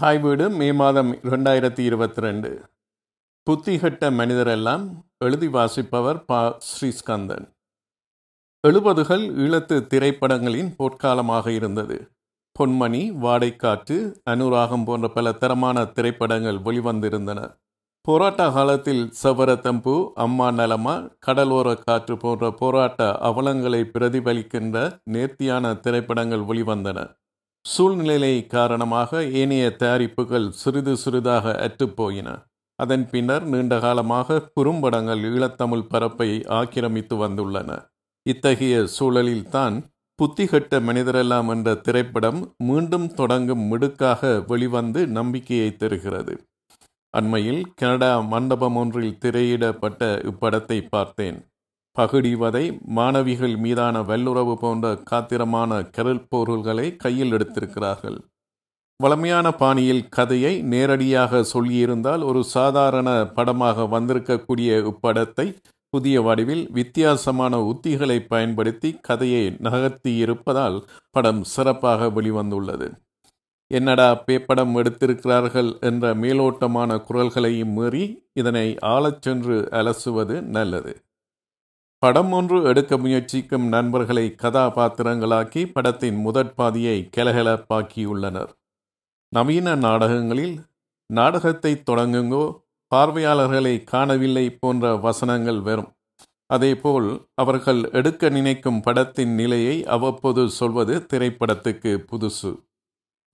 தாய் வீடு மே மாதம் இரண்டாயிரத்தி இருபத்தி ரெண்டு. புத்திகட்ட மனிதரெல்லாம் எழுதி வாசிப்பவர் பா ஸ்ரீஸ்கந்தன். எழுபதுகள் ஈழத்து திரைப்படங்களின் பொற்காலமாக இருந்தது. பொன்மணி வாடைக்காற்று அனுராகம் போன்ற பல தரமான திரைப்படங்கள் வெளிவந்திருந்தன. போராட்ட காலத்தில் சவரத்தம்பு அம்மா நலமா கடலோர காற்று போன்ற போராட்ட அவலங்களை பிரதிபலிக்கின்ற நேர்த்தியான திரைப்படங்கள் வெளிவந்தன. சூழ்நிலை காரணமாக ஏனைய தயாரிப்புகள் சிறிது சிறிதாக அற்றுப்போயின. அதன் பின்னர் நீண்ட காலமாக குறும்படங்கள் ஈழத்தமிழ் பரப்பை ஆக்கிரமித்து வந்துள்ளன. இத்தகைய சூழலில்தான் புத்திகட்ட மனிதரெல்லாம் என்ற திரைப்படம் மீண்டும் தொடங்கும் மிடுக்காக வெளிவந்து நம்பிக்கையை தருகிறது. அண்மையில் கனடா மண்டபம் ஒன்றில் திரையிடப்பட்ட இப்படத்தை பார்த்தேன். பகுடிவதை மாணவிகள் மீதான வல்லுறவு போன்ற காத்திரமான கருள் பொருள்களை கையில் எடுத்திருக்கிறார்கள். வளமையான பாணியில் கதையை நேரடியாக சொல்லியிருந்தால் ஒரு சாதாரண படமாக வந்திருக்கக்கூடிய இப்படத்தை புதிய வடிவில் வித்தியாசமான உத்திகளை பயன்படுத்தி கதையை நகர்த்தி இருப்பதால் படம் சிறப்பாக வெளிவந்துள்ளது. என்னடா பேப்படம் எடுத்திருக்கிறார்கள் என்ற மேலோட்டமான குரல்களையும் மீறி இதனை ஆளச் சென்று அலசுவது நல்லது. படம் ஒன்று எடுக்க முயற்சிக்கும் நண்பர்களை கதாபாத்திரங்களாக்கி படத்தின் முதற் பாதியை கலகலப்பாக்கியுள்ளனர். நவீன நாடகங்களில் நாடகத்தை தொடங்குங்கோ பார்வையாளர்களை காணவில்லை போன்ற வசனங்கள் வரும். அதேபோல் அவர்கள் எடுக்க நினைக்கும் படத்தின் நிலையை அவ்வப்போது சொல்வது திரைப்படத்துக்கு புதுசு.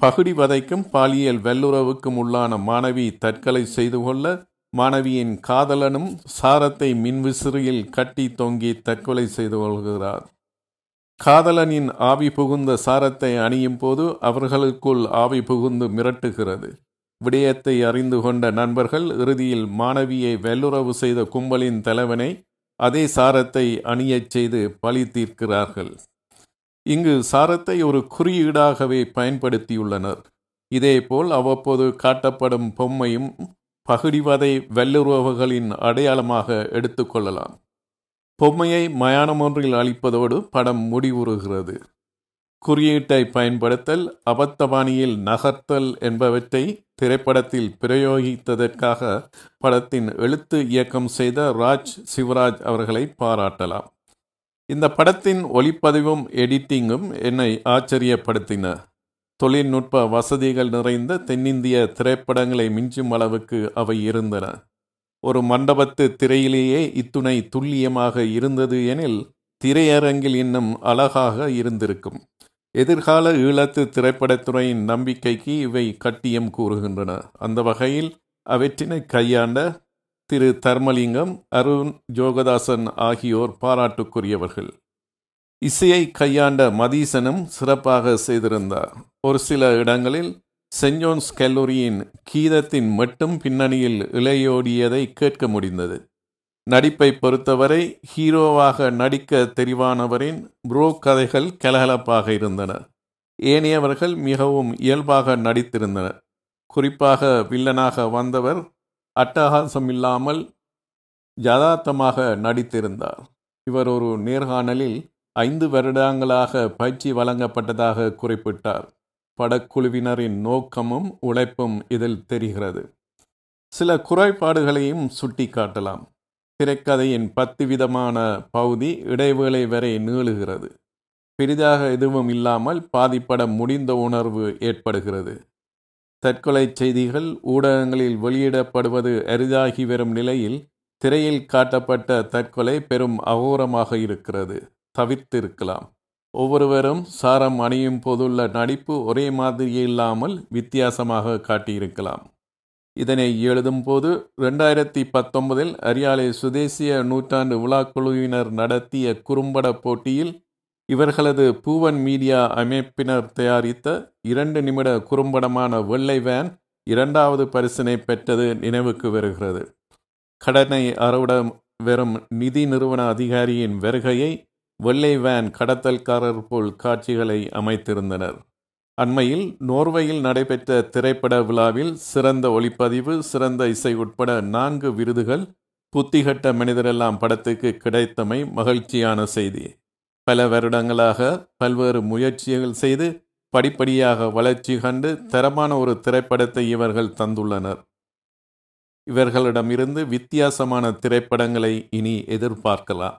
பகுடி வதைக்கும் பாலியல் வல்லுறவுக்கும் உள்ளான மாணவி தற்கொலை செய்து கொள்ள மாணவியின் காதலனும் சாரத்தை மின்விசிறியில் கட்டி தொங்கி தற்கொலை செய்து கொள்கிறார். காதலனின் ஆவி புகுந்த சாரத்தை அணியும் போது அவர்களுக்குள் ஆவி புகுந்து மிரட்டுகிறது. விடயத்தை அறிந்து கொண்ட நண்பர்கள் இறுதியில் மாணவியை வெல்லுறவு செய்த கும்பலின் தலைவனை அதே சாரத்தை அணியச் செய்து பழி தீர்க்கிறார்கள். இங்கு சாரத்தை ஒரு குறியீடாகவே பயன்படுத்தியுள்ளனர். இதேபோல் அவ்வப்போது காட்டப்படும் பொம்மையும் பகுடிவதை வல்லுறவுகளின் அடையாளமாக எடுத்துக்கொள்ளலாம் பொம்மையை மயானம் ஒன்றில் அளிப்பதோடு படம் முடிவுறுகிறது. குறியீட்டை பயன்படுத்தல் அபத்தபாணியில் நகர்த்தல் என்பவற்றை திரைப்படத்தில் பிரயோகித்ததற்காக படத்தின் எழுத்து இயக்கம் செய்த ராஜ் சிவராஜ் அவர்களை பாராட்டலாம். இந்த படத்தின் ஒளிப்பதிவும் எடிட்டிங்கும் என்னை ஆச்சரியப்படுத்தின. தொழில்நுட்ப வசதிகள் நிறைந்த தென்னிந்திய திரைப்படங்களை மிஞ்சும் அளவுக்கு அவை இருந்தன. ஒரு மண்டபத்து திரையிலேயே இத்துணை துல்லியமாக இருந்தது எனில் திரையரங்கில் இன்னும் அழகாக இருந்திருக்கும். எதிர்கால ஈழத்து திரைப்படத்துறையின் நம்பிக்கைக்கு இவை கட்டியம் கூறுகின்றன. அந்த வகையில் அவற்றினை கையாண்ட திரு தர்மலிங்கம் அருண் ஜோகதாசன் ஆகியோர் பாராட்டுக்குரியவர்கள். இசையை கையாண்ட மதீசனும் சிறப்பாக செய்திருந்தார். ஒரு சில இடங்களில் செஞ்சோன்ஸ் ஜோன்ஸ் கல்லூரியின் கீதத்தின் மட்டும் பின்னணியில் இளையோடியதை கேட்க முடிந்தது. நடிப்பை பொறுத்தவரை ஹீரோவாக நடிக்க தெரிவானவரின் புரோ கதைகள் கலகலப்பாக இருந்தன. ஏனையவர்கள் மிகவும் இயல்பாக நடித்திருந்தனர். குறிப்பாக வில்லனாக வந்தவர் அட்டகாசம் இல்லாமல் யதார்த்தமாக நடித்திருந்தார். இவர் ஒரு நேர்காணலில் ஐந்து வருடங்களாக பயிற்சி வழங்கப்பட்டதாக குறிப்பிட்டார். படக்குழுவினரின் நோக்கமும் உழைப்பும் இதில் தெரிகிறது. சில குறைபாடுகளையும் சுட்டி காட்டலாம் திரைக்கதையின் பத்து விதமான பகுதி இடைவேளை வரை நீளுகிறது. பெரிதாக எதுவும் இல்லாமல் பாதிப்படம் முடிந்த உணர்வு ஏற்படுகிறது. தற்கொலை செய்திகள் ஊடகங்களில் வெளியிடப்படுவது அரிதாகி வரும் நிலையில் திரையில் காட்டப்பட்ட தற்கொலை பெரும் அகோரமாக இருக்கிறது. தவிர்த்திருக்கலாம். ஒவ்வொருவரும் சாரம் அணியும் போதுள்ள நடிப்பு ஒரே மாதிரியே இல்லாமல் வித்தியாசமாக காட்டியிருக்கலாம். இதனை எழுதும் போது ரெண்டாயிரத்தி பத்தொன்பதில் அரியாலை சுதேசிய நூற்றாண்டு விழாக்குழுவினர் நடத்திய குறும்பட போட்டியில் இவர்களது பூவன் மீடியா அமைப்பினர் தயாரித்த இரண்டு நிமிட குறும்படமான வெள்ளை வேன் இரண்டாவது பரிசினை பெற்றது நினைவுக்கு வருகிறது. கடனை அறுவட வெறும் நிதி நிறுவன அதிகாரியின் வருகையை வெள்ளை வேன் கடத்தல்காரர் போல் காட்சிகளை அமைத்திருந்தனர். அண்மையில் நோர்வையில் நடைபெற்ற திரைப்பட விழாவில் சிறந்த ஒளிப்பதிவு சிறந்த இசை உட்பட நான்கு விருதுகள் புத்திகட்ட மனிதரெல்லாம் படத்துக்கு கிடைத்தமை மகிழ்ச்சியான செய்தி. பல வருடங்களாக பல்வேறு முயற்சிகள் செய்து படிப்படியாக வளர்ச்சி கண்டு தரமான ஒரு திரைப்படத்தை இவர்கள் தந்துள்ளனர். இவர்களிடமிருந்து வித்தியாசமான திரைப்படங்களை இனி எதிர்பார்க்கலாம்.